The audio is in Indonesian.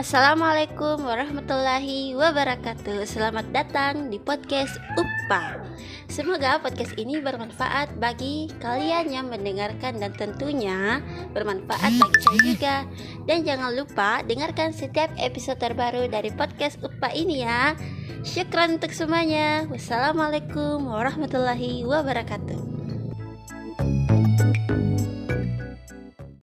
Assalamualaikum warahmatullahi wabarakatuh. Selamat datang di podcast UPA Semoga podcast ini bermanfaat bagi kalian yang mendengarkan Dan tentunya bermanfaat bagi saya juga. Dan jangan lupa dengarkan setiap episode terbaru dari podcast UPA ini ya. Syukran untuk semuanya. Wassalamualaikum warahmatullahi wabarakatuh.